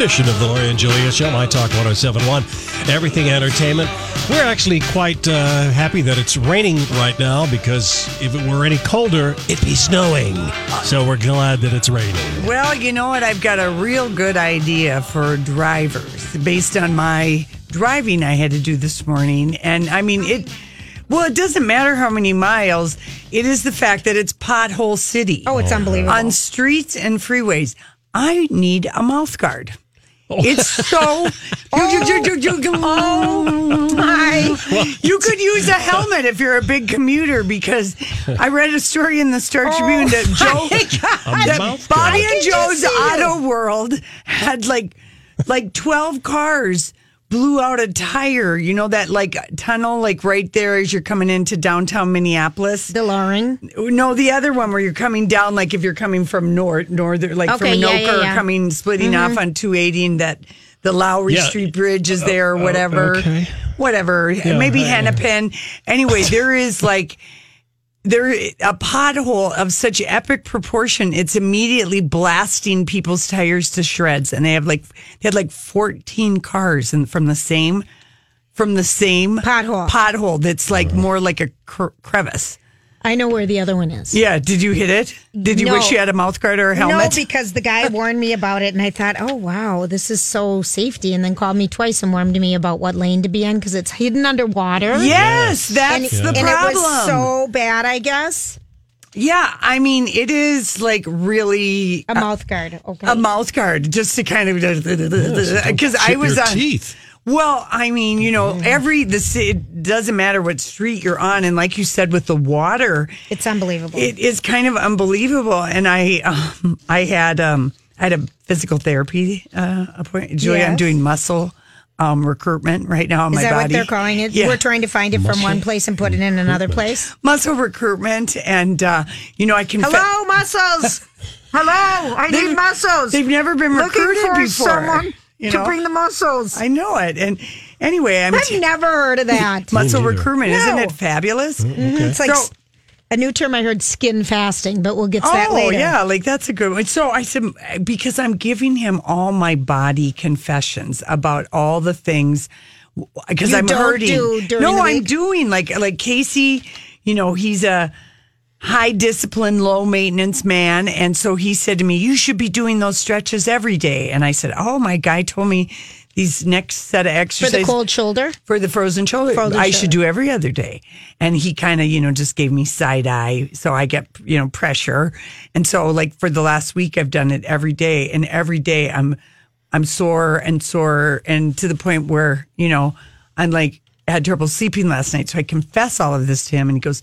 edition of the Lori and Julia Show. My Talk 1071. Everything Entertainment. We're actually quite uh, happy that it's raining right now because if it were any colder, it'd be snowing. So we're glad that it's raining. Well, you know what? I've got a real good idea for drivers based on my driving I had to do this morning. And I mean, it, well, it doesn't matter how many miles, it is the fact that it's pothole city. Oh, it's unbelievable. On streets and freeways. I need a mouth guard. It's so. oh my! You could use a helmet if you're a big commuter because I read a story in the Star Tribune that Joe, that Bobby and Joe's Auto World had like like twelve cars blew out a tire. You know that like tunnel like right there as you're coming into downtown Minneapolis. the Loring. No, the other one where you're coming down, like if you're coming from north, northern, like from Okay, yeah, Anoka yeah, or coming splitting off on 280, and that the Lowry Yeah. Street Bridge is there, or Uh, whatever, okay. whatever. Maybe I- Hennepin. Anyway, there is like there a pothole of such epic proportion. It's immediately blasting people's tires to shreds, and they have like they had like 14 cars and from the same from the same Pothole. pothole that's like more like a cr- crevice. I know where the other one is. Yeah, did you hit it? Did you No. wish you had a mouth guard or a helmet? No, because the guy warned me about it, and I thought, oh wow, this is so safety. And then called me twice and warned me about what lane to be in because it's hidden underwater. yes, and, that's the and problem. it was so bad. I guess yeah, I mean, it is like really a mouth guard. Okay, a mouth guard just to kind of because I was your on. teeth. Well, I mean, you know, every the ci- it doesn't matter what street you're on, and like you said with the water, it's unbelievable. it is kind of unbelievable. And I, um, I had, um, I had a physical therapy uh, appointment. Julia, I'm doing muscle um, recruitment right now in is my that what they're calling it? Yeah. We're trying to find it from one place and put it in another place. muscle recruitment, and uh, you know, I can. Hello, muscles. Hello, I need muscles. They've never been Looking recruited for before. someone you to know? bring the muscles. I know it, and anyway, I'm I've t- never heard of that. muscle neither. recruitment. Isn't it fabulous? Mm, mm-hmm. It's like So- s- a new term I heard skin fasting, but we'll get to that Oh later. yeah, like that's a good one. So I said because I'm giving him all my body confessions about all the things because I'm don't hurting. do during no, the I'm doing like like Casey. You know, he's a high discipline, low maintenance man, and so he said to me, "You should be doing those stretches every day." And I said, "Oh, my guy told me." These next set of exercises For the cold shoulder? for the frozen shoulder. Frozen I shoulder. should do every other day. And he kind of, you know, just gave me side eye. So I get, you know, pressure. And so like for the last week, I've done it every day. And every day I'm, I'm sore and sore and to the point where, you know, I'm like, I had trouble sleeping last night. So I confess all of this to him and he goes,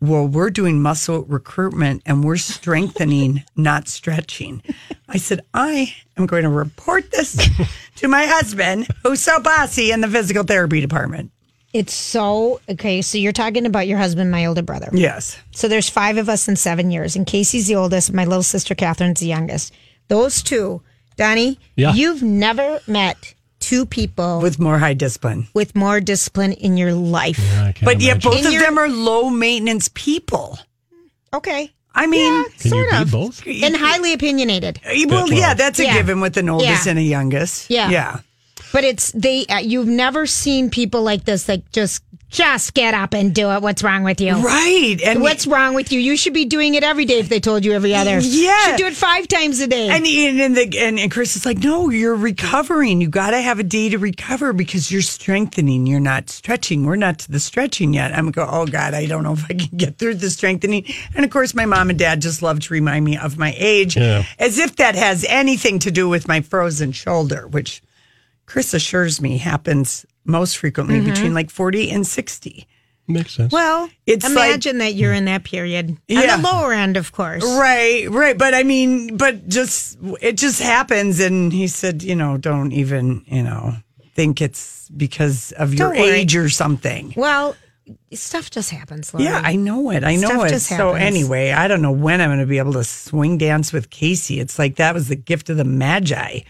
well, we're doing muscle recruitment and we're strengthening, not stretching. I said, I am going to report this to my husband, who's so bossy in the physical therapy department. It's so okay. So you're talking about your husband, my older brother. Yes. So there's five of us in seven years, and Casey's the oldest. My little sister Catherine's the youngest. Those two, Donnie, Yeah. you've never met two people with, With more high discipline. With more discipline in your life. I can't But yeah, both In of your- them are low maintenance people. Okay, I mean, Can sort of. both? and highly opinionated. well, Well, yeah, that's a yeah. given with an oldest Yeah. and a youngest. Yeah. Yeah. But it's they. Uh, you've never seen people like this, like just Just get up and do it. What's wrong with you? Right. And What's wrong with you? You should be doing it every day if they told you every other. Yeah. You should do it five times a day. And and and, the, and and Chris is like, no, you're recovering. You got to have a day to recover because you're strengthening. You're not stretching. We're not to the stretching yet. I'm go, oh God, I don't know if I can get through the strengthening. And of course, my mom and dad just love to remind me of my age, Yeah. as if that has anything to do with my frozen shoulder, which Chris assures me happens most frequently mm-hmm. between like 40 and 60. Makes sense. well, It's imagine that you're in that period. Yeah. On the lower end, of course. Right, right. But I mean, but just, it just happens. And he said, you know, don't even, you know, think it's because of your Don't worry. age or something. Well, stuff just happens. Lori. Yeah, I know it. I know Stuff it. just So happens. anyway, I don't know when I'm going to be able to swing dance with Casey. It's like that was the gift of the Magi.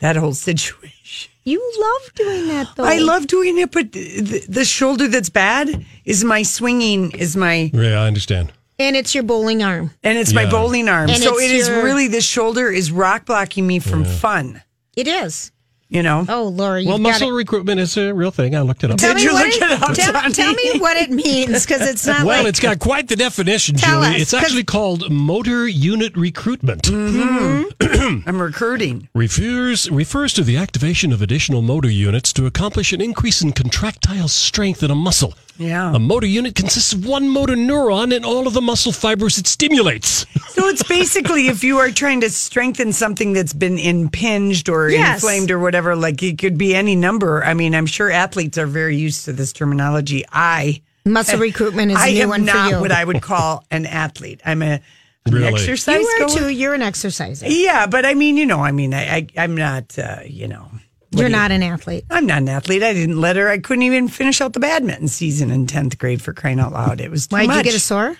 That whole situation. You love doing that, though. I love doing it, but the, the shoulder that's bad is my swinging, is my, yeah, I understand. And it's your bowling arm. and it's my bowling arm. And so it's it is your- really this shoulder is rock blocking me from fun. It is. You know. Oh, Lori. Well, you've got muscle recruitment is a real thing. I looked it up. Did you look it up, tell, tell me what it means because it's not Well, like it's got quite the definition, Tell Julie. us, it's actually called motor unit recruitment. Mm-hmm. I'm recruiting. Refers refers to the activation of additional motor units to accomplish an increase in contractile strength in a muscle. Yeah. A motor unit consists of one motor neuron and all of the muscle fibers it stimulates. So it's basically if you are trying to strengthen something that's been impinged or Yes. inflamed or whatever, like it could be any number. I mean, I'm sure athletes are very used to this terminology. I muscle recruitment is a I new am one not for you. what I would call an athlete. I'm a an Really? exercise you are goer. too. You're an exerciser. Yeah, but I mean, you know, I mean, I, I I'm not, uh, you know. What You're you- not an athlete. I'm not an athlete. I didn't let her. I couldn't even finish out the badminton season in tenth grade for crying out loud. It was too Why did you get a sore?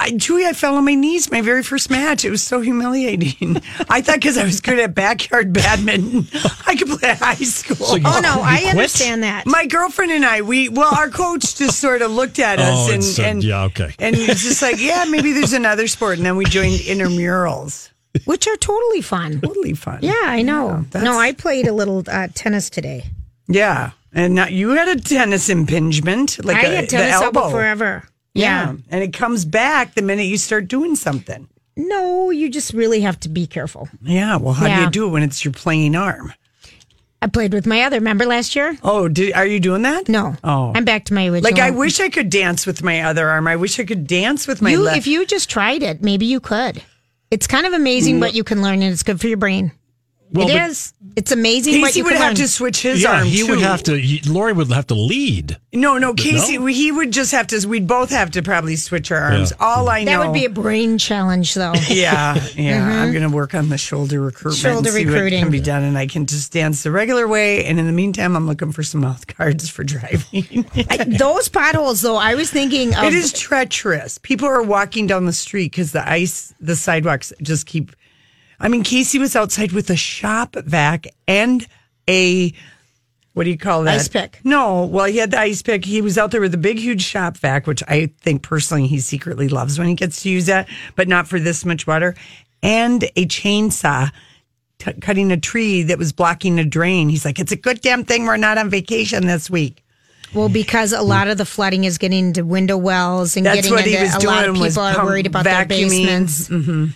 I, Julie, I fell on my knees my very first match. It was so humiliating. I thought because I was good at backyard badminton, I could play at high school. you- Oh no, I quit? understand that. my girlfriend and I, we well, our coach just sort of looked at oh, us Oh, and, and uh, and yeah, okay. and he was just like, yeah, maybe there's another sport, and then we joined intramurals. Which are totally fun. Totally fun. Yeah, I know. that's- no, I played a little uh, tennis today. yeah. And now you had a tennis impingement, like I a, had tennis the elbow forever. Yeah. yeah. and it comes back the minute you start doing something. No, you just really have to be careful. Yeah. Well, how do you do it when it's your playing arm? I played with my other. Remember last year? Oh, did, are you doing that? No. Oh. I'm back to my original. Like I wish I could dance with my other arm. I wish I could dance with my you, left. if you just tried it, maybe you could. It's kind of amazing mm. what you can learn, and it's good for your brain. Well, it but- is. It's amazing what Casey you would can have learn. to switch his yeah, arm. he would have to. He, Lori would have to lead. No, no, Casey. No? He would just have to. We'd both have to probably switch our arms. Yeah. All I know. that would be a brain challenge, though. yeah, yeah. I'm mm-hmm. going to work on the shoulder recruitment. and Shoulder see what recruiting. can be done, and I can just dance the regular way. And in the meantime, I'm looking for some mouth guards for driving. I- those potholes, though, I was thinking of. It is treacherous. People are walking down the street because the ice, the sidewalks just keep. I mean, Casey was outside with a shop vac and a what do you call that? Ice pick. No, well, he had the ice pick. He was out there with a big, huge shop vac, which I think personally he secretly loves when he gets to use that, but not for this much water, and a chainsaw. T- cutting a tree that was blocking a drain. He's like, it's a good damn thing we're not on vacation this week. Well, because a lot of the flooding is getting into window wells and That's getting what he into was a lot of people are worried about their vacuuming. basements. Mm-hmm.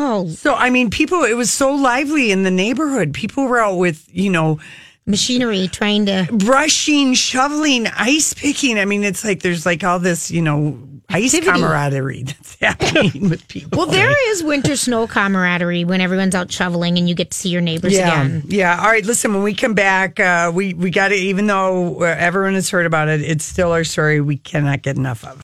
Oh, So I mean, people. It was so lively in the neighborhood. People were out with you know machinery trying to. brushing, shoveling, ice picking. I mean, it's like there's like all this you know ice Activity. camaraderie that's happening with people. Well, there is winter snow camaraderie when everyone's out shoveling and you get to see your neighbors yeah, again. yeah. All right, listen. When we come back, uh, we we got to. Even though uh, everyone has heard about it, it's still our story. We cannot get enough of.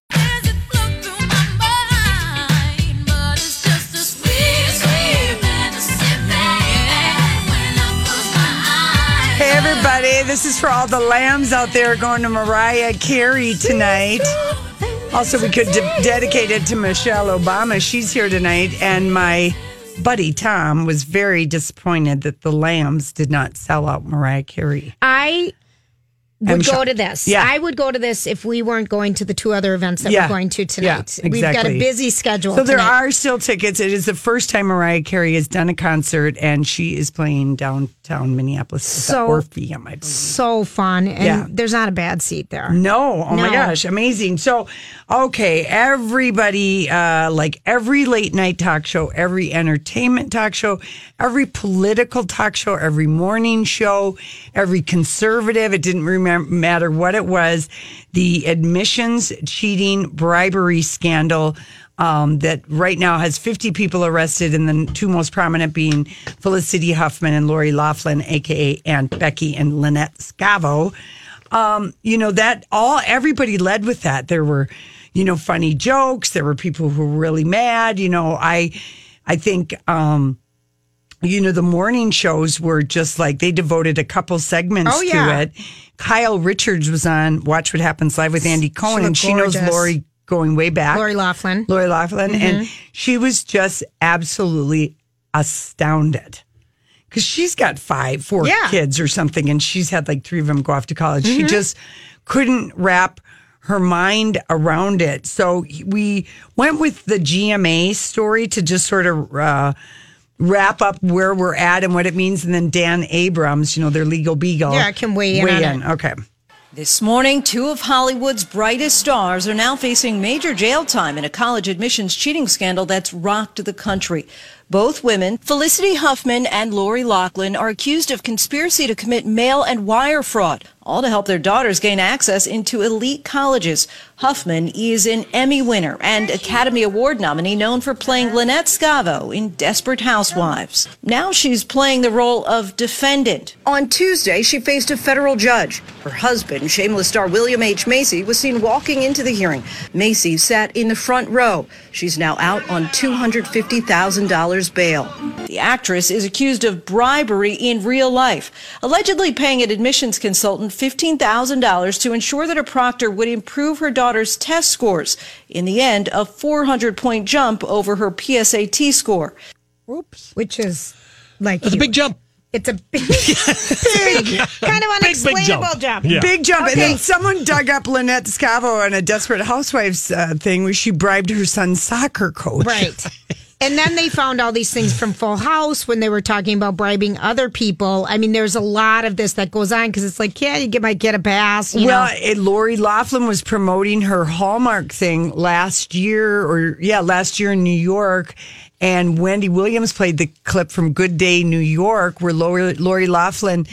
This is for all the lambs out there going to Mariah Carey tonight. Also, we could de- dedicate it to Michelle Obama. She's here tonight, and my buddy Tom was very disappointed that the Lambs did not sell out Mariah Carey. I would go to this. Yeah. I would go to this if we weren't going to the two other events that Yeah. we're going to tonight. Yeah, We've got a busy schedule. So there tonight. are still tickets. It is the first time Mariah Carey has done a concert, and she is playing downtown Minneapolis So- Orpheum, I believe. so fun, and Yeah. there's not a bad seat there. No, oh my gosh, amazing. So, okay, everybody, uh, like every late night talk show, every entertainment talk show, every political talk show, every morning show, every conservative, it didn't remem- matter what it was, the admissions cheating bribery scandal. Um, that right now has 50 people arrested, and the two most prominent being Felicity Huffman and Lori Loughlin, aka Aunt Becky and Lynette Scavo um, you know that all everybody led with that. There were, you know, funny jokes. There were people who were really mad. You know, I, I think, um, you know, the morning shows were just like they devoted a couple segments Oh, yeah. to it. Kyle Richards was on Watch What Happens Live with Andy Cohen, and looked she knows gorgeous. Lori going way back. Lori Loughlin. Lori Loughlin, and she was just absolutely astounded because she's got five, four Yeah. kids or something, and she's had like three of them go off to college. She just couldn't wrap her mind around it. So we went with the GMA story to just sort of. Uh, Wrap up where we're at and what it means, and then Dan Abrams, you know, their legal beagle, Yeah, I can weigh in on it. Okay, This morning, two of Hollywood's brightest stars are now facing major jail time in a college admissions cheating scandal that's rocked the country. Both women, Felicity Huffman and Lori Loughlin, are accused of conspiracy to commit mail and wire fraud, all to help their daughters gain access into elite colleges. Huffman is an Emmy winner and Academy Award nominee known for playing Lynette Scavo in Desperate Housewives. Now she's playing the role of defendant. On Tuesday, she faced a federal judge. Her husband, shameless star William H. Macy, was seen walking into the hearing. Macy sat in the front row. She's now out on $250,000 bail. The actress is accused of bribery in real life, allegedly paying an admissions consultant $15,000 to ensure that a proctor would improve her daughter's test scores. In the end, a 400 point jump over her PSAT score. Oops. Which is like That's a big jump. It's a big, big kind of Big, big unexplainable jump. jump. Yeah. Big jump. And Okay. then someone dug up Lynette Scavo on a Desperate Housewives uh, thing where she bribed her son's soccer coach. Right. And then they found all these things from Full House when they were talking about bribing other people. I mean, there's a lot of this that goes on because it's like, yeah, you get, my get a pass. You well, know? it, Lori Loughlin was promoting her Hallmark thing last year, or yeah, last year in New York. And Wendy Williams played the clip from Good Day New York, where Lori, Lori Loughlin,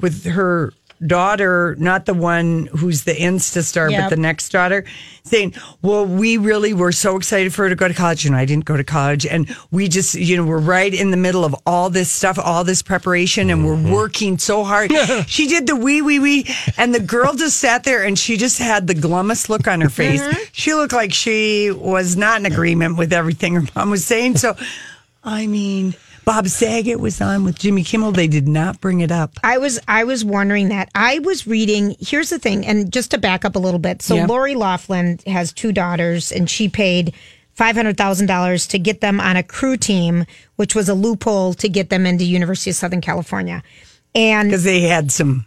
with her daughter, not the one who's the Insta star, Yep. but the next daughter, saying, Well, we really were so excited for her to go to college. And I didn't go to college. And we just, you know, we're right in the middle of all this stuff, all this preparation, and we're mm-hmm. working so hard. she did the wee, wee, wee. And the girl just sat there and she just had the glummest look on her mm-hmm. face. She looked like she was not in agreement with everything her mom was saying. So, I mean, Bob Saget was on with Jimmy Kimmel. They did not bring it up. I was I was wondering that. I was reading. Here's the thing, and just to back up a little bit. So Yeah. Lori Loughlin has two daughters, and she paid five hundred thousand dollars to get them on a crew team, which was a loophole to get them into University of Southern California. And because they had some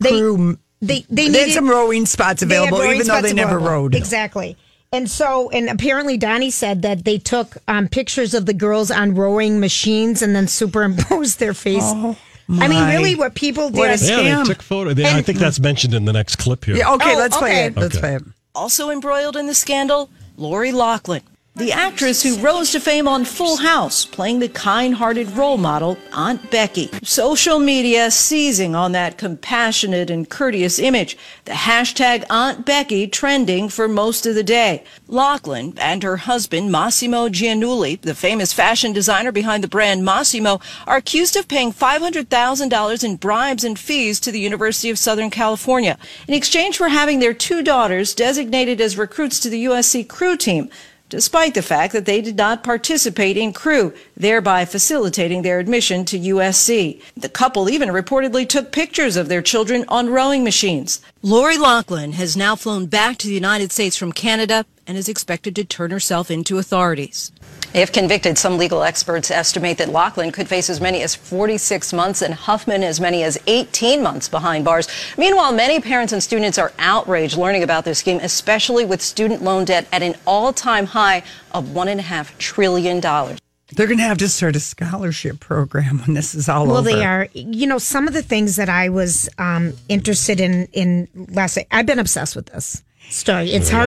they crew. they they, They had some rowing spots available, rowing even though spots they never rowed. Exactly. And so, and apparently Donnie said that they took um, pictures of the girls on rowing machines and then superimposed their face. I mean, Oh, really, what people did. What a Yeah, they took photo. They, I think that's mentioned in the next clip here. Yeah, okay, Oh, let's play it. Let's Okay. play it. Also embroiled in the scandal, Lori Loughlin, the actress who rose to fame on Full House, playing the kind hearted role model, Aunt Becky. Social media seizing on that compassionate and courteous image. The hashtag Aunt Becky trending for most of the day. Loughlin and her husband, Mossimo Giannulli, the famous fashion designer behind the brand Mossimo, are accused of paying $500,000 in bribes and fees to the University of Southern California in exchange for having their two daughters designated as recruits to the USC crew team despite the fact that they did not participate in crew, thereby facilitating their admission to USC. The couple even reportedly took pictures of their children on rowing machines. Lori Loughlin has now flown back to the United States from Canada and is expected to turn herself into authorities. If convicted, some legal experts estimate that Loughlin could face as many as 46 months and Huffman as many as 18 months behind bars. Meanwhile, many parents and students are outraged learning about this scheme, especially with student loan debt at an all-time high of $1.5 trillion. They're going to have to start a scholarship program when this is all Well, over. they are. You know, some of the things that I was um, interested in in last night. I've been obsessed with this story. It's hard.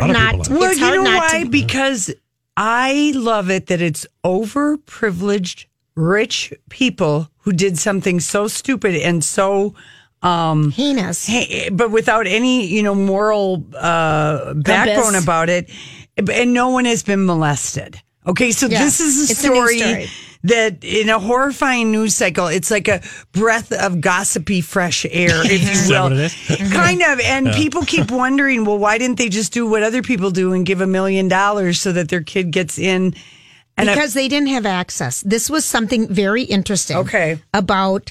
A lot of Not- people well, It's you know not why? to- Because I love it that it's overprivileged, rich people who did something so stupid and so um heinous. hey, but without any you know moral uh backbone Compass. about it and no one has been molested okay so Yeah, this is a it's a story, story. That in a horrifying news cycle it's like a breath of gossipy fresh air if you Is that will what it is? kind of and people keep wondering well why didn't they just do what other people do and give a million dollars so that their kid gets in and I- because they didn't have access. This was something very interesting. Okay. About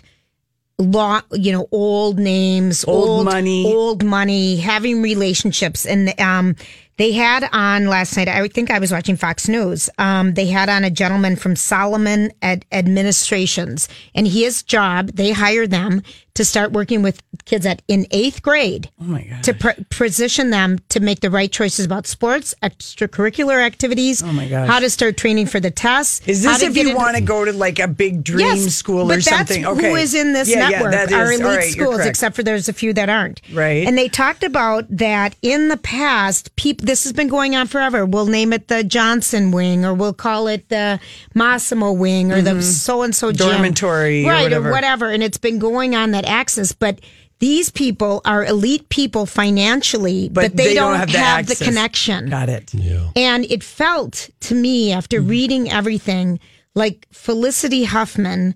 law, you know, old names, Old money. old money, having relationships, and um, they had on last night. I think I was watching Fox News. Um, they had on a gentleman from Solomon Ad- Administrations, and his job they hired them to start working with kids at in eighth grade. oh my to pr- position them to make the right choices about sports, extracurricular activities. Oh my gosh. How to start training for the tests. is this if you into- want to go to like a big dream Yes, school but or something That's okay Who is in this Yeah, yeah, network? Our elite right, schools, except for there's a few that aren't. Right. And they talked about that in the past. Peop, this has been going on forever. We'll name it the Johnson Wing, or we'll call it the Mossimo Wing, or the so and so Mm-hmm. Dormitory or right, whatever. or whatever. And it's been going on that axis, but. These people are elite people financially, but, they, don't, have, the, access. connection. got it Yeah. And it felt to me after Mm-hmm. reading everything like Felicity Huffman,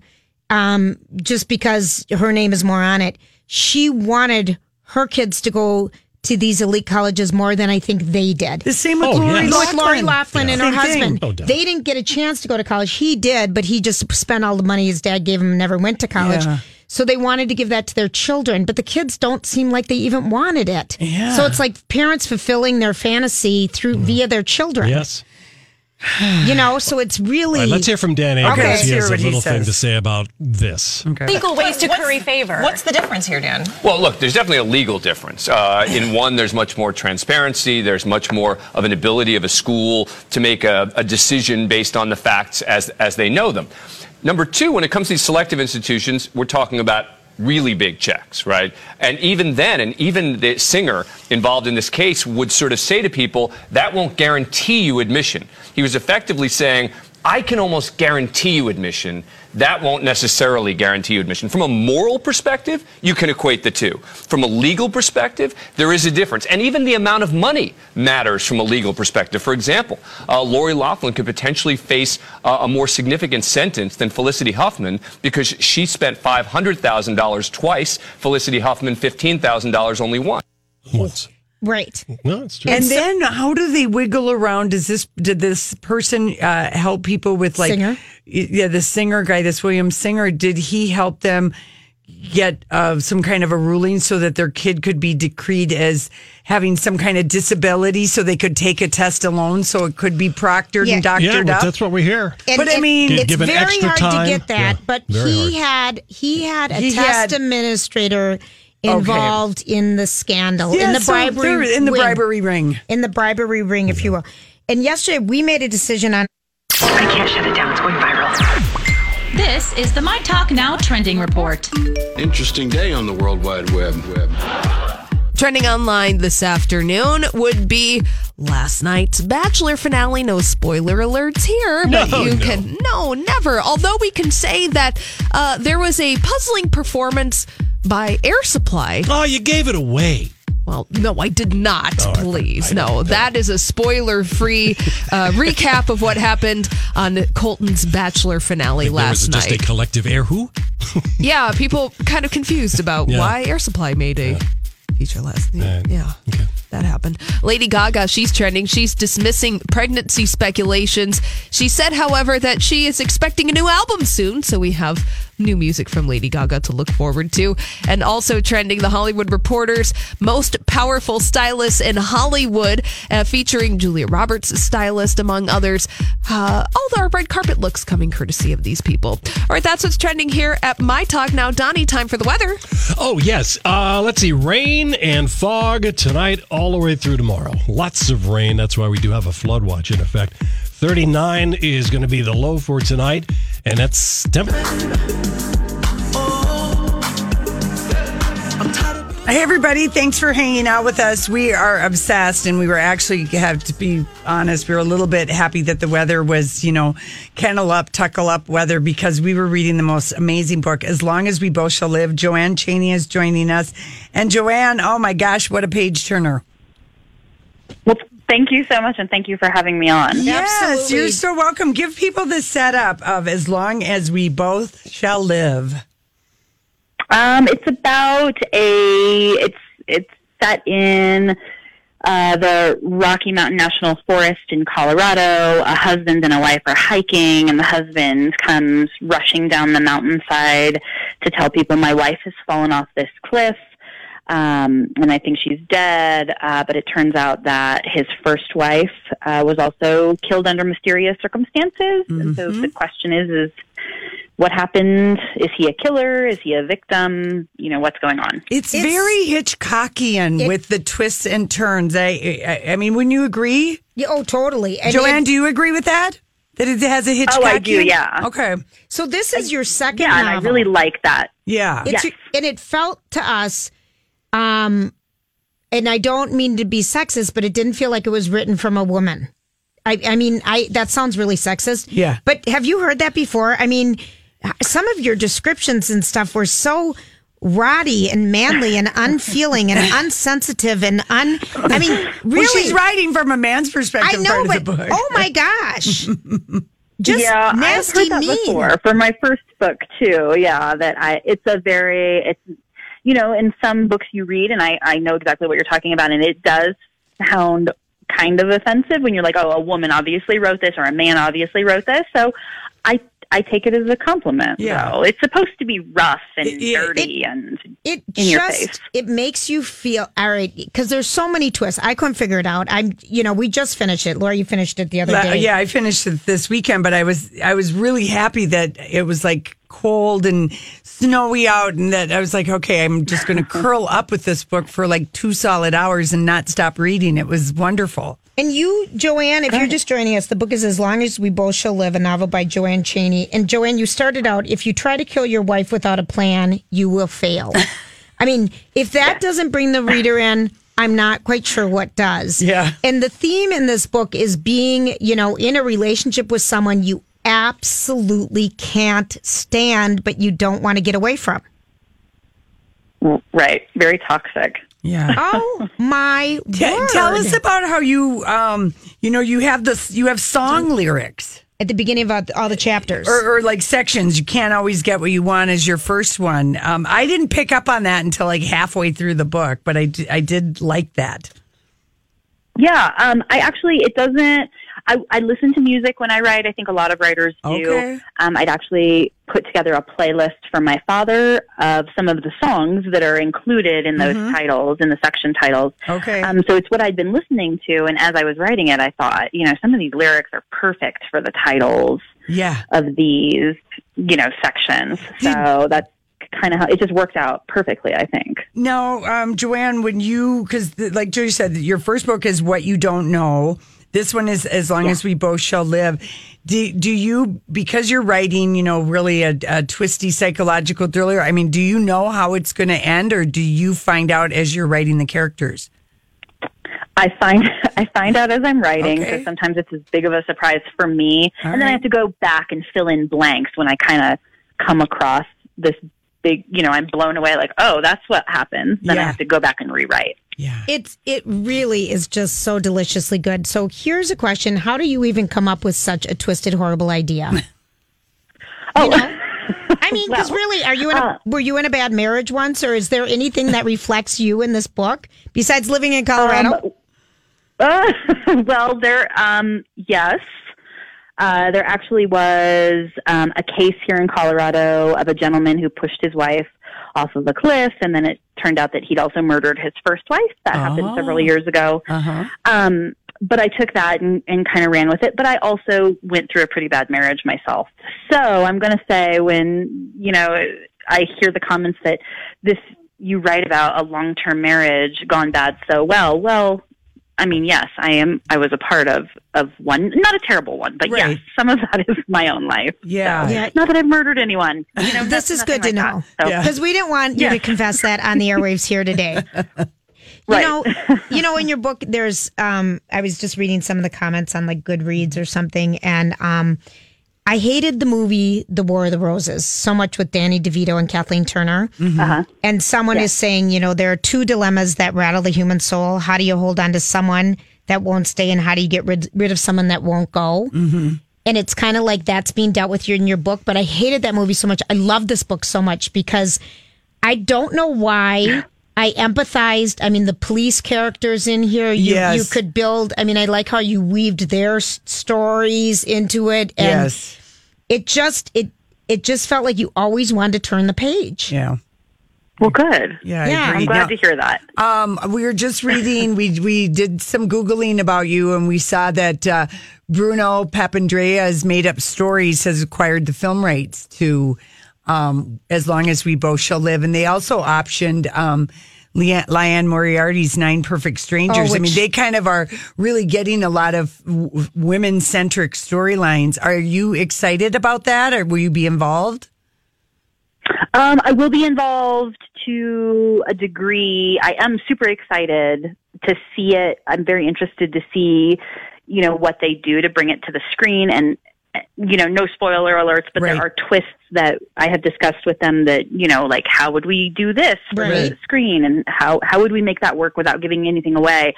um, just because her name is more on it, she wanted her kids to go to these elite colleges more than I think they did. the same with Oh, Lori yes. With Lori Loughlin and her Same husband. No. They didn't get a chance to go to college. He did, but he just spent all the money his dad gave him and never went to college. Yeah. So they wanted to give that to their children, but the kids don't seem like they even wanted it. Yeah. So it's like parents fulfilling their fantasy through via their children. Yes. You know, so it's really All right, let's hear from Dan Abrams. Okay, he has a little thing to say about this. Okay. Legal ways to curry favor. What's the difference here, Dan? Well, look, there's definitely a legal difference. Uh, in one, there's much more transparency. There's much more of an ability of a school to make a, a decision based on the facts as, as they know them. Number two, when it comes to these selective institutions, we're talking about really big checks, right? And even then, and even the singer involved in this case would sort of say to people, that won't guarantee you admission. He was effectively saying, I can almost guarantee you admission. That won't necessarily guarantee you admission. From a moral perspective, you can equate the two. From a legal perspective, there is a difference. And even the amount of money matters from a legal perspective. For example, uh, Lori Loughlin could potentially face uh, a more significant sentence than Felicity Huffman because she spent $500,000 twice, Felicity Huffman $15,000 only once. Once. Right. No, it's true. And then how do they wiggle around? Does this did this person uh, help people with like Singer? Yeah, the singer guy, this William Singer. Did he help them get uh, some kind of a ruling so that their kid could be decreed as having some kind of disability, so they could take a test alone, so it could be proctored Yeah. and doctored yeah, but up? that's what we hear. And But I mean- Give- it's given very extra hard time. to get that. Yeah, but very he hard. had he had a He test had- administrator involved in the scandal, Yeah, in the so bribery, in the ring. bribery ring. in the bribery ring, if you will. And yesterday we made a decision on I can't shut it down. It's going viral. This is the My Talk Now trending report. Interesting day on the World Wide Web. Web. Trending online this afternoon would be last night's Bachelor finale. No spoiler alerts here, but No, you no. can no, never. Although we can say that uh, there was a puzzling performance by Air Supply. Oh, you gave it away. Well, no, I did not. Oh, please, I no. don't- That is a spoiler-free uh, recap of what happened on Colton's Bachelor finale last just night. a collective air who? yeah, people kind of confused about Yeah. why Air Supply made a feature last night. Yeah. Okay. That happened. Lady Gaga, she's trending. She's dismissing pregnancy speculations. She said, however, that she is expecting a new album soon. So we have new music from Lady Gaga to look forward to. And also trending, the Hollywood Reporter's most powerful stylist in Hollywood, uh, featuring Julia Roberts' stylist, among others. Uh, all our red carpet looks coming courtesy of these people. All right, that's what's trending here at My Talk. Now, Donnie, time for the weather. Oh, yes. Uh, let's see. Rain and fog tonight all the way through tomorrow. Lots of rain. That's why we do have a flood watch in effect. 39 is going to be the low for tonight, and that's temp- Hey, everybody. Thanks for hanging out with us. We are obsessed, and we were actually, have to be honest, we were a little bit happy that the weather was, you know, kennel up, tuckle up weather because we were reading the most amazing book, As Long as We Both Shall Live. JoAnn Chaney is joining us. And JoAnn, oh my gosh, what a page turner. Well, thank you so much, and thank you for having me on. Yes, you're so welcome. Give people the setup of As Long as We Both Shall Live. Um, it's about a it's it's set in uh, the Rocky Mountain National Forest in Colorado. A husband and a wife are hiking, and the husband comes rushing down the mountainside to tell people, "My wife has fallen off this cliff." Um, and I think she's dead, uh, but it turns out that his first wife uh, was also killed under mysterious circumstances. And so the question is, is what happened? Is he a killer? Is he a victim? You know, what's going on? It's, very Hitchcockian with the twists and turns. I, I, I mean, wouldn't you agree? Yeah, oh, totally. And JoAnn, do you agree with that? That it has a Hitchcockian? Oh, I do, yeah. Okay. So this is your second Yeah, and I really like that. Yeah. It's and it felt to us, um, and I don't mean to be sexist, but it didn't feel like it was written from a woman. I, I mean, I that sounds really sexist. Yeah. But have you heard that before? I mean, some of your descriptions and stuff were so roddy and manly and unfeeling and unsensitive and un. I mean, really, Well, she's writing from a man's perspective. I know, part but of the book. oh my gosh, just yeah, nasty, I've heard that mean. before for my first book too. Yeah, that I it's a very it's you know in some books you read and I I know exactly what you're talking about and it does sound kind of offensive when you're like oh a woman obviously wrote this or a man obviously wrote this. So I I take it as a compliment. Yeah. though. it's supposed to be rough and It- dirty and it in your just face. it makes you feel all right because there's so many twists. I couldn't figure it out. I'm you know we just finished it. Laura, you finished it the other day. Yeah, I finished it this weekend, but I was I was really happy that it was like cold and snowy out, and that I was like, okay, I'm just going to curl up with this book for like two solid hours and not stop reading. It was wonderful. And you, JoAnn, if you're just joining us, the book is As Long as We Both Shall Live, a novel by JoAnn Chaney. And JoAnn, you started out if you try to kill your wife without a plan, you will fail. I mean, if that doesn't bring the reader in, I'm not quite sure what does. Yeah. And the theme in this book is being, you know, in a relationship with someone you absolutely can't stand, but you don't want to get away from. Right, very toxic. Yeah. Oh my T- word! tell us about how you, um, you know, you have this, you have song lyrics at the beginning of all- all the chapters, or, or like sections. You can't always get what you want as your first one. Um, I didn't pick up on that until like halfway through the book, but I, d- I did like that. Yeah, um, I actually it doesn't. I, I listen to music when I write. I think a lot of writers do. Okay. Um, I'd actually put together a playlist for my father of some of the songs that are included in those Mhm. titles, in the section titles. Okay. Um, so it's what I'd been listening to, and as I was writing it, I thought, you know, some of these lyrics are perfect for the titles Yeah. of these, you know, sections. So that's kind of how it just worked out perfectly. I think. No, um, JoAnn, when you, because like Judy said, your first book is What You Don't Know. This one is as long as we both shall live. Do, do you because you're writing, you know, really a, a twisty psychological thriller? I mean, do you know how it's going to end, or do you find out as you're writing the characters? I find I find out as I'm writing, Okay. so sometimes it's as big of a surprise for me, All and then I have to go back and fill in blanks when I kind of come across this big. You know, I'm blown away. Like, oh, that's what happens. Then I have to go back and rewrite. It's it really is just so deliciously good. So here's a question: How do you even come up with such a twisted, horrible idea? Oh, I mean, because really, are you in a were you in a bad marriage once, or is there anything that reflects you in this book besides living in Colorado? Uh, well, there, um, yes. Uh, there actually was um, a case here in Colorado of a gentleman who pushed his wife off of a cliff, and then it turned out that he'd also murdered his first wife. That happened several years ago. Uh-huh. Um, but I took that and, and kind of ran with it. But I also went through a pretty bad marriage myself. So I'm going to say when, you know, I hear the comments that this, you write about a long term marriage gone bad so well. Well, I mean, yes, I am. I was a part of of one, not a terrible one, but yes, some of that is my own life. Yeah. So, Yeah. Not that I've murdered anyone. You know, this is good to know So- because we didn't want you Yeah. to confess that on the airwaves here today. You Right. know, you know, in your book, there's. Um, I was just reading some of the comments on like Goodreads or something, and um, I hated the movie The War of the Roses so much with Danny DeVito and Kathleen Turner. Uh-huh. And someone is saying, you know, there are two dilemmas that rattle the human soul. How do you hold on to someone that won't stay, and how do you get rid, rid of someone that won't go? Mm-hmm. And it's kind of like that's being dealt with in your book. But I hated that movie so much. I love this book so much because I don't know why. I empathized. I mean, the police characters in here, you, Yes. you could build. I mean, I like how you weaved their s- stories into it. And Yes. it just, it, it just felt like you always wanted to turn the page. Yeah. Well, good. Yeah, I Yeah, agree. I'm glad Now- to hear that. Um, we were just reading. we we did some googling about you, and we saw that uh, Bruno Papandrea's made up stories has acquired the film rights to um, "As Long as We Both Shall Live," and they also optioned. Um, Leanne, Liane Moriarty's Nine Perfect Strangers. Oh, I mean, they kind of are really getting a lot of w- women centric storylines. Are you excited about that, or will you be involved? Um, I will be involved to a degree. I am super excited to see it. I'm very interested to see, you know, what they do to bring it to the screen and, you know, no spoiler alerts, but Right. there are twists that I have discussed with them that, you know, like how would we do this for Right. the screen and how, how would we make that work without giving anything away?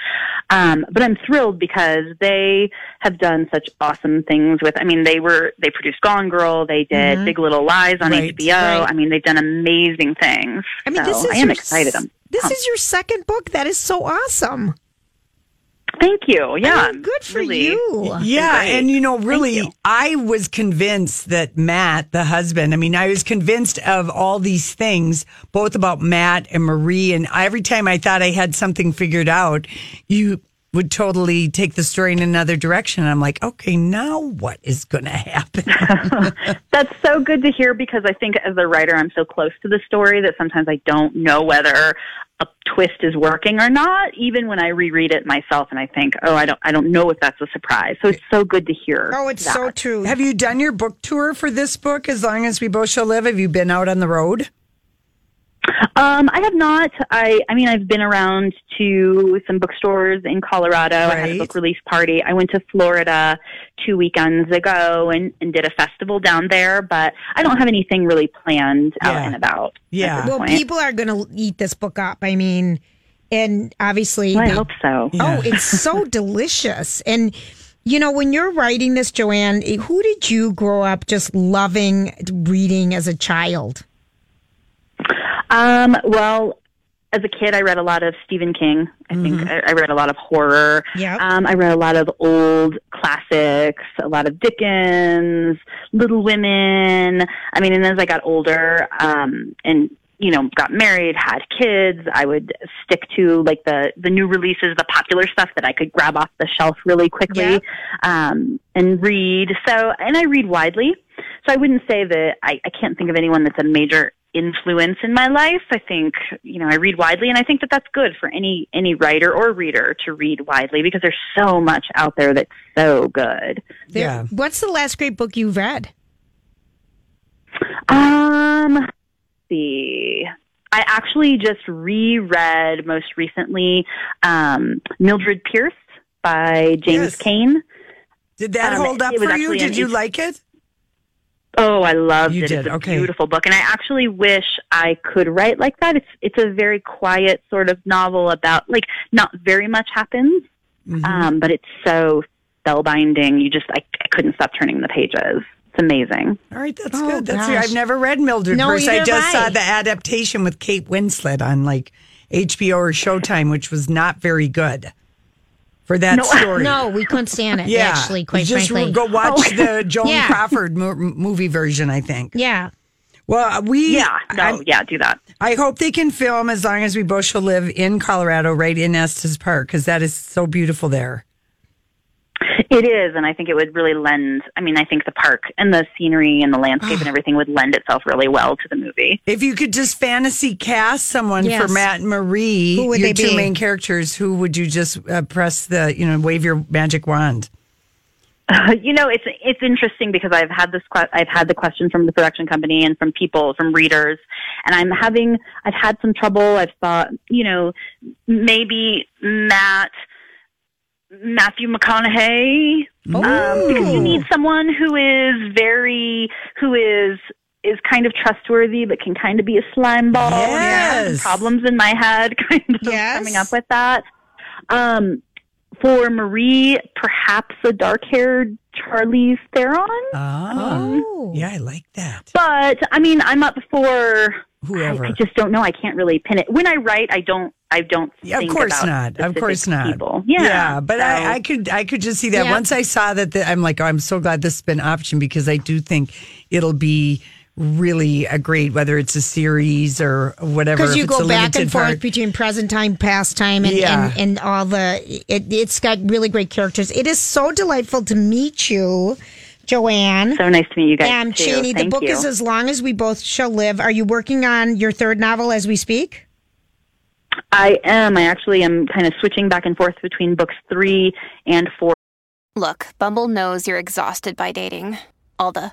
Um, but I'm thrilled because they have done such awesome things with, I mean, they were, they produced Gone Girl, they did Mhm. Big Little Lies on Right, HBO. I mean, they've done amazing things. I mean, So this is I am your, excited. I'm This pumped. is your second book. That is so awesome. Thank you. Yeah, I mean, good for really- you. Yeah, great. and you know, really, you. I was convinced that Matt, the husband, I mean, I was convinced of all these things, both about Matt and Marie. And every time I thought I had something figured out, you would totally take the story in another direction. I'm like, okay, now what is going to happen? That's so good to hear because I think as a writer, I'm so close to the story that sometimes I don't know whether a twist is working or not, even when I reread it myself and I think, oh, I don't, I don't know if that's a surprise. So it's so good to hear. Oh, it's that. so true. Have you done your book tour for this book, As Long as We Both Shall Live? Have you been out on the road? Um, I have not. I, I mean, I've been around to some bookstores in Colorado. I had a book release party. I went to Florida two weekends ago and, and did a festival down there, but I don't have anything really planned out Yeah. and about. Yeah. Well, point. people are going to eat this book up. I mean, and obviously, Well, I hope so. oh, it's so delicious. And you know, when you're writing this, JoAnn, who did you grow up just loving reading as a child? Um, well, as a kid, I read a lot of Stephen King. I think I, I read a lot of horror. Yep. Um, I read a lot of old classics, a lot of Dickens, Little Women. I mean, and as I got older, um, and you know, got married, had kids, I would stick to like the the new releases, the popular stuff that I could grab off the shelf really quickly, Yep. um, and read. So, and I read widely. So I wouldn't say that I, I can't think of anyone that's a major influence in my life. I think, you know, I read widely and I think that that's good for any any writer or reader to read widely because there's so much out there that's so good. There- What's the last great book you've read? Um, let's see. I actually just reread most recently um, Mildred Pierce by James Yes. Cain. Did that Um, hold up for you? Did you like it? Oh, I loved You it. did, It's a okay. beautiful book, and I actually wish I could write like that. It's it's a very quiet sort of novel about like not very much happens, Mm-hmm. um, but it's so spellbinding. You just I, I couldn't stop turning the pages. It's amazing. All right, that's Oh, good. That's. I've never read Mildred No, Pierce. I either just have I. saw the adaptation with Kate Winslet on like HBO or Showtime, which was not very good for that No. story. No, we couldn't stand it. yeah, actually, quite just frankly. go watch Oh. the Joan Yeah. Crawford mo- movie version. I think. Yeah. Well, we Yeah, no, I'm- yeah, do that. I hope they can film as long as we both shall live in Colorado, right in Estes Park, because that is so beautiful there. It is, and I think it would really lend. I mean, I think the park and the scenery and the landscape and everything would lend itself really well to the movie. If you could just fantasy cast someone Yes. for Matt and Marie, Who would your they two be? main characters, who would you just uh, press the, you know, wave your magic wand? you know, it's it's interesting because I've had this que- I've had the question from the production company and from people, from readers, and I'm having I've had some trouble. I've thought, you know, maybe Matt. Matthew McConaughey, um, because you need someone who is very, who is is kind of trustworthy, but can kind of be a slime ball. Yes. problems in my head, kind of Yes. coming up with that. Um, for Marie, perhaps a dark-haired Charlize Theron. Oh, um, yeah, I like that. But I mean, I'm up for Whoever. I, I just don't know. I can't really pin it. When I write, I don't. I don't. Yeah, of think course about not. Of course not. People. Yeah, but so- I, I could, I could just see that. Yeah. Once I saw that, the, I'm like, oh, I'm so glad this has been option because I do think it'll be really a great, whether it's a series or whatever. Because you go back and forth part. between present time, past time, and, Yeah. and, and all the. It, it's got really great characters. It is so delightful to meet you, JoAnn. So nice to meet you guys. And too. Chaney, the book you. is As Long as We Both Shall Live. Are you working on your third novel as we speak? I am. I actually am kind of switching back and forth between books three and four. Look, Bumble knows you're exhausted by dating. All the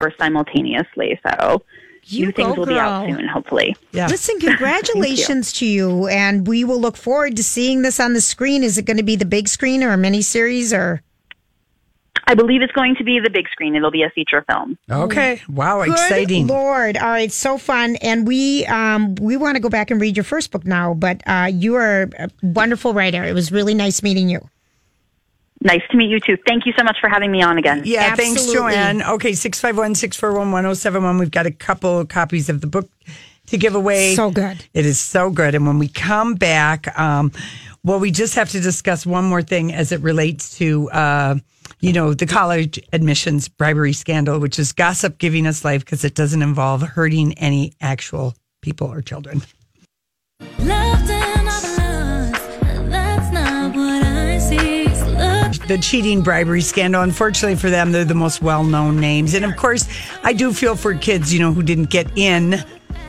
Or simultaneously. So You new things go, will be out soon, hopefully. Listen, congratulations to you. And we will look forward to seeing this on the screen. Is it going to be the big screen or a miniseries or? I believe it's going to be the big screen. It'll be a feature film. Okay. Wow, Good exciting. Lord. All right. So fun. And we, um, we want to go back and read your first book now, but, uh, you are a wonderful writer. It was really nice meeting you. Nice to meet you too. Thank you so much for having me on again. Yeah, thanks, JoAnn. Okay, 651 641 1071. We've got a couple copies of the book to give away. So good. It is so good. And when we come back, um, well, we just have to discuss one more thing as it relates to, uh, you know, the college admissions bribery scandal, which is gossip giving us life because it doesn't involve hurting any actual people or children. The cheating bribery scandal. Unfortunately for them, they're the most well known names. And of course, I do feel for kids, you know, who didn't get in,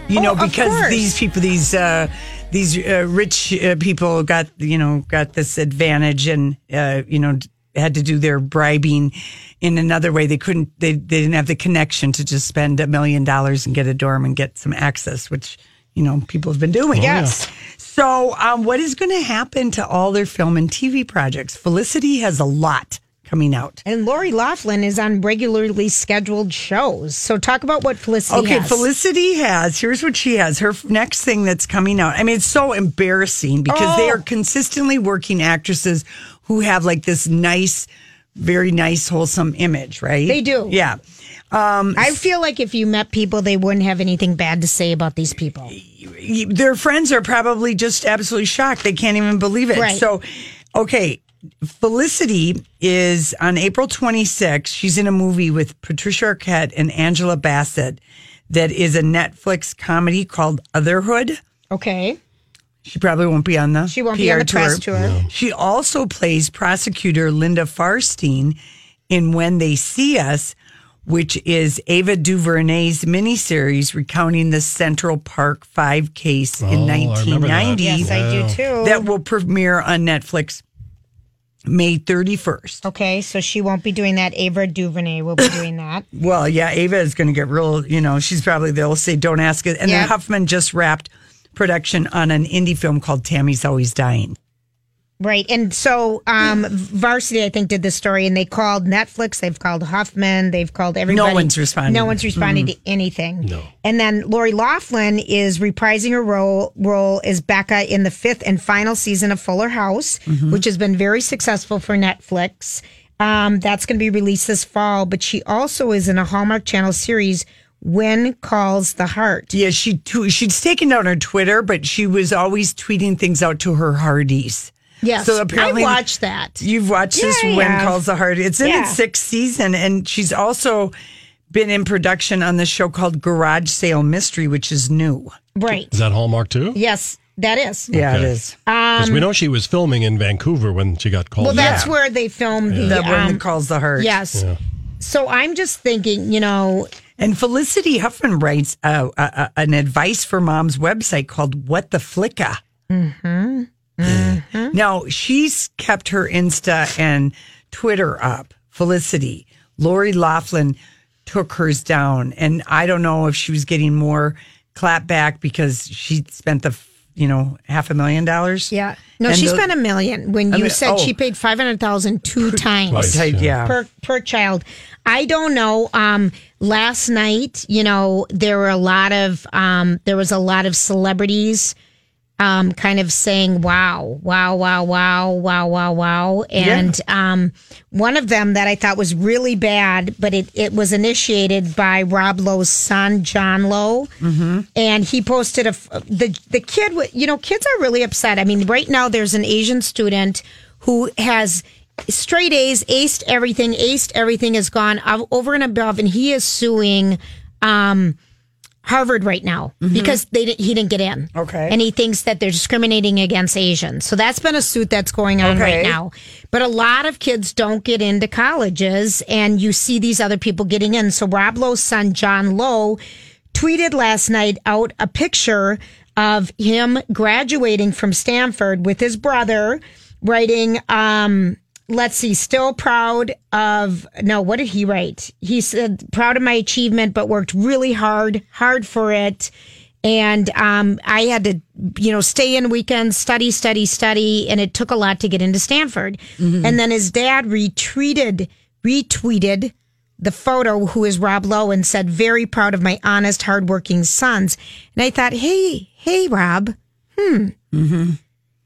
you know, Oh, of because these people, these, uh, these uh, rich uh, people got, you know, got this advantage and, uh, you know, had to do their bribing in another way. They couldn't, they, they didn't have the connection to just spend a million dollars and get a dorm and get some access, which you know people have been doing. Oh, Yes. So, um, what is going to happen to all their film and TV projects? Felicity has a lot coming out. And Lori Loughlin is on regularly scheduled shows. So talk about what Felicity Okay, has. Felicity has. Here's what she has. Her next thing that's coming out. I mean, it's so embarrassing because they Oh. are consistently working actresses who have like this nice, very nice, wholesome image, right? They do. Yeah. Um, I feel like if you met people, they wouldn't have anything bad to say about these people. their friends are probably just absolutely shocked. They can't even believe it. Right. So, okay, Felicity is on April 26th. She's in a movie with Patricia Arquette and Angela Bassett that is a Netflix comedy called Otherhood. Okay. She probably won't be on the She won't be on the press tour. No. She also plays prosecutor Linda Fairstein in When They See Us, which is Ava DuVernay's miniseries recounting the Central Park Five case Oh, in I remember that. 1990. Yes, I do too. That will premiere on Netflix May 31st. Okay, so she won't be doing that. Ava DuVernay will be doing that. Well, yeah, Ava is going to get real, you know, she's probably, they'll say, don't ask it. And then Huffman just wrapped production on an indie film called Tammy's Always Dying. Right. And so um, Variety, I think, did this story and they called Netflix, they've called Huffman, they've called everybody. No one's responding. No one's responding Mhm. to anything. No. And then Lori Loughlin is reprising her role, role as Becca in the fifth and final season of Fuller House, Mhm. which has been very successful for Netflix. Um, that's going to be released this fall, but she also is in a Hallmark Channel series, When Calls the Heart. Yeah, she tw- she's taken down her Twitter, but she was always tweeting things out to her Hearties. Yes, So apparently, I watched that. You've watched this Yeah, I When have. Calls the Heart. It's in Yeah. its sixth season, and she's also been in production on the show called Garage Sale Mystery, which is new. Right. Is that Hallmark too? Yes, that is. Yeah, it is. Because Um, we know she was filming in Vancouver when she got called. Well, that's back. where they filmed the, The one um, that calls the heart. Yes. Yeah. So I'm just thinking, you know, And Felicity Huffman writes uh, uh, uh, an advice for moms website called What the Flicka. mm-hmm, Now, she's kept her Insta and Twitter up. Felicity. Lori Loughlin took hers down. And I don't know if she was getting more clap back because she spent the, you know, half a million dollars. yeah. No, And she the- spent a million when I you mean, said oh. she paid five hundred thousand two times Twice. Yeah. per per child. I don't know. Um, last night, you know, there were a lot of um, there was a lot of celebrities. Um, kind of saying wow, wow, wow, wow, wow, wow, wow. And um, one of them that I thought was really bad, but it, it was initiated by Rob Lowe's son, John Lowe. Mm-hmm. and he posted a, the the kid you know kids are really upset i mean right now there's an asian student who has straight a's aced everything aced everything has gone over and above and he is suing um harvard right now because they didn't, he didn't get in. Okay. and he thinks that they're discriminating against asians. So that's been a suit that's going on Okay. right now. But a lot of kids don't get into colleges and you see these other people getting in. So rob lowe's son john lowe tweeted last night out a picture of him graduating from Stanford with his brother, writing, um, let's see, still proud of, no, what did he write? He said, proud of my achievement, but worked really hard, hard for it. And um, I had to, you know, stay in weekends, study, study, study, and it took a lot to get into Stanford. And then his dad retweeted, retweeted the photo, who is Rob Lowe, and said, "Very proud of my honest, hardworking sons." And I thought, "Hey, hey, Rob, hmm,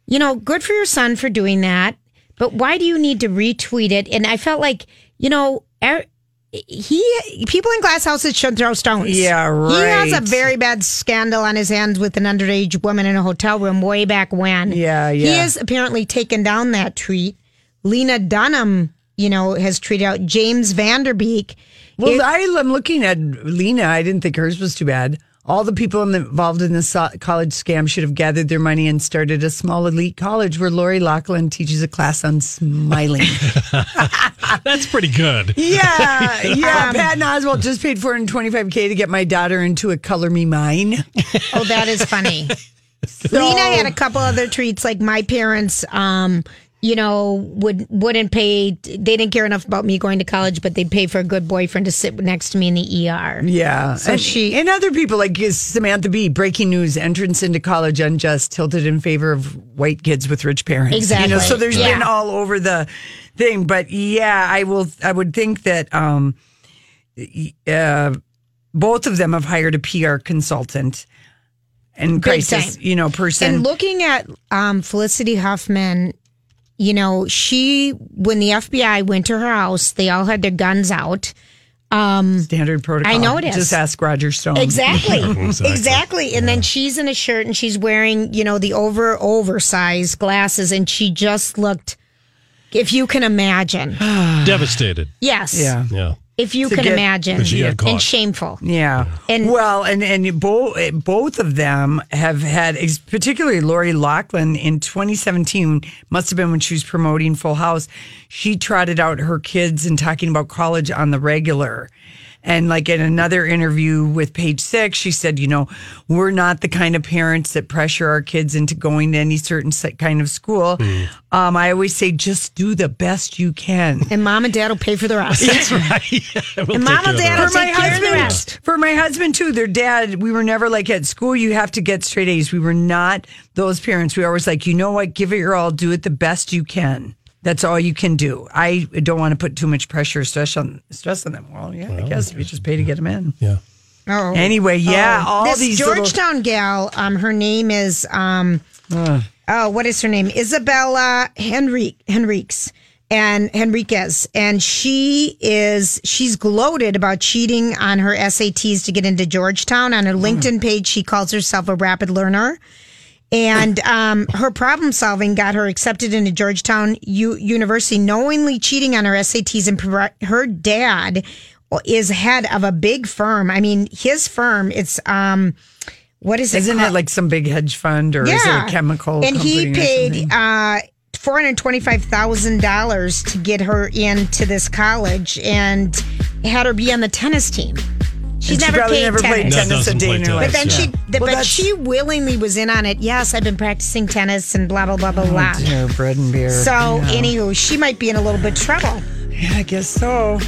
you know, good for your son for doing that, but why do you need to retweet it?" And I felt like, you know, er, he people in glass houses should throw stones. Yeah, right. He has a very bad scandal on his hands with an underage woman in a hotel room way back when. Yeah, yeah. He has apparently taken down that tweet. Lena Dunham, you know, has tweeted out James Van Der Beek. Well, It- I'm looking at Lena. I didn't think hers was too bad. All the people involved in the college scam should have gathered their money and started a small elite college where Lori Loughlin teaches a class on smiling. That's pretty good. yeah, yeah. Patton Oswalt just paid 425k to get my daughter into a color me mine. Oh, that is funny. Lena had a couple other treats, like my parents um you know, would wouldn't pay. They didn't care enough about me going to college, but they'd pay for a good boyfriend to sit next to me in the ER. Yeah. So and she and other people like Samantha Bee, breaking news, entrance into college unjust, tilted in favor of white kids with rich parents. You know, Exactly. so there's Yeah. been all over the thing. But yeah, I will I would think that um uh both of them have hired a PR consultant and crisis, you know, person. And looking at um, Felicity Huffman, you know, she when the FBI went to her house, they all had their guns out. Um, Standard protocol. I know it is. Just ask Roger Stone. Exactly. Exactly. exactly. And then she's in a shirt and she's wearing, you know, the over oversized glasses and she just looked if you can imagine. Devastated. Yes. Yeah. Yeah. If you can get- imagine. She got. And shameful. Yeah. And- well, and and both eh, both of them have had, particularly Lori Loughlin in 2017, must have been when she was promoting Full House. She trotted out her kids and talking about college on the regular. And like in another interview with Page Six, she said, you know, we're not the kind of parents that pressure our kids into going to any certain se- kind of school. Um, I always say, just do the best you can. And mom and dad will pay for the rest. That's right. We'll And mom and dad will take care of the rest. for my husband too. Their dad, we were never like at school. You have to get straight A's. We were not those parents. We were always like, you know what? Give it your all. Do it the best you can. That's all you can do. I don't want to put too much pressure, stress on stress on them. Well, yeah, I guess if you just pay to get them in. Yeah. Oh. Anyway, yeah, all this these little- Georgetown gal, um, her name is um, oh, what is her name? Isabella Henrique Henriques and Henriquez, and she is she's gloated about cheating on her SATs to get into Georgetown. On her LinkedIn page, she calls herself a rapid learner. And um, her problem solving got her accepted into Georgetown U- University, knowingly cheating on her SATs. And provi- her dad is head of a big firm. I mean, his firm. It's um, what is it? Isn't it like some big hedge fund or is it a chemical? And he paid uh, four hundred twenty-five thousand dollars to get her into this college, and had her be on the tennis team. She's And she never probably played never played tennis. No, tennis a day play in her life. But then she, the, Well, but she willingly was in on it. Yes, I've been practicing tennis and blah blah blah blah oh, blah. Oh, dear, bread and beer. So, Yeah. anywho, she might be in a little bit of trouble. Yeah, I guess so.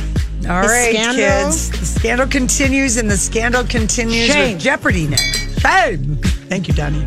All right, scandal? kids. The scandal continues, and the scandal continues Shame. with Jeopardy next. Shame. Thank you, Donnie.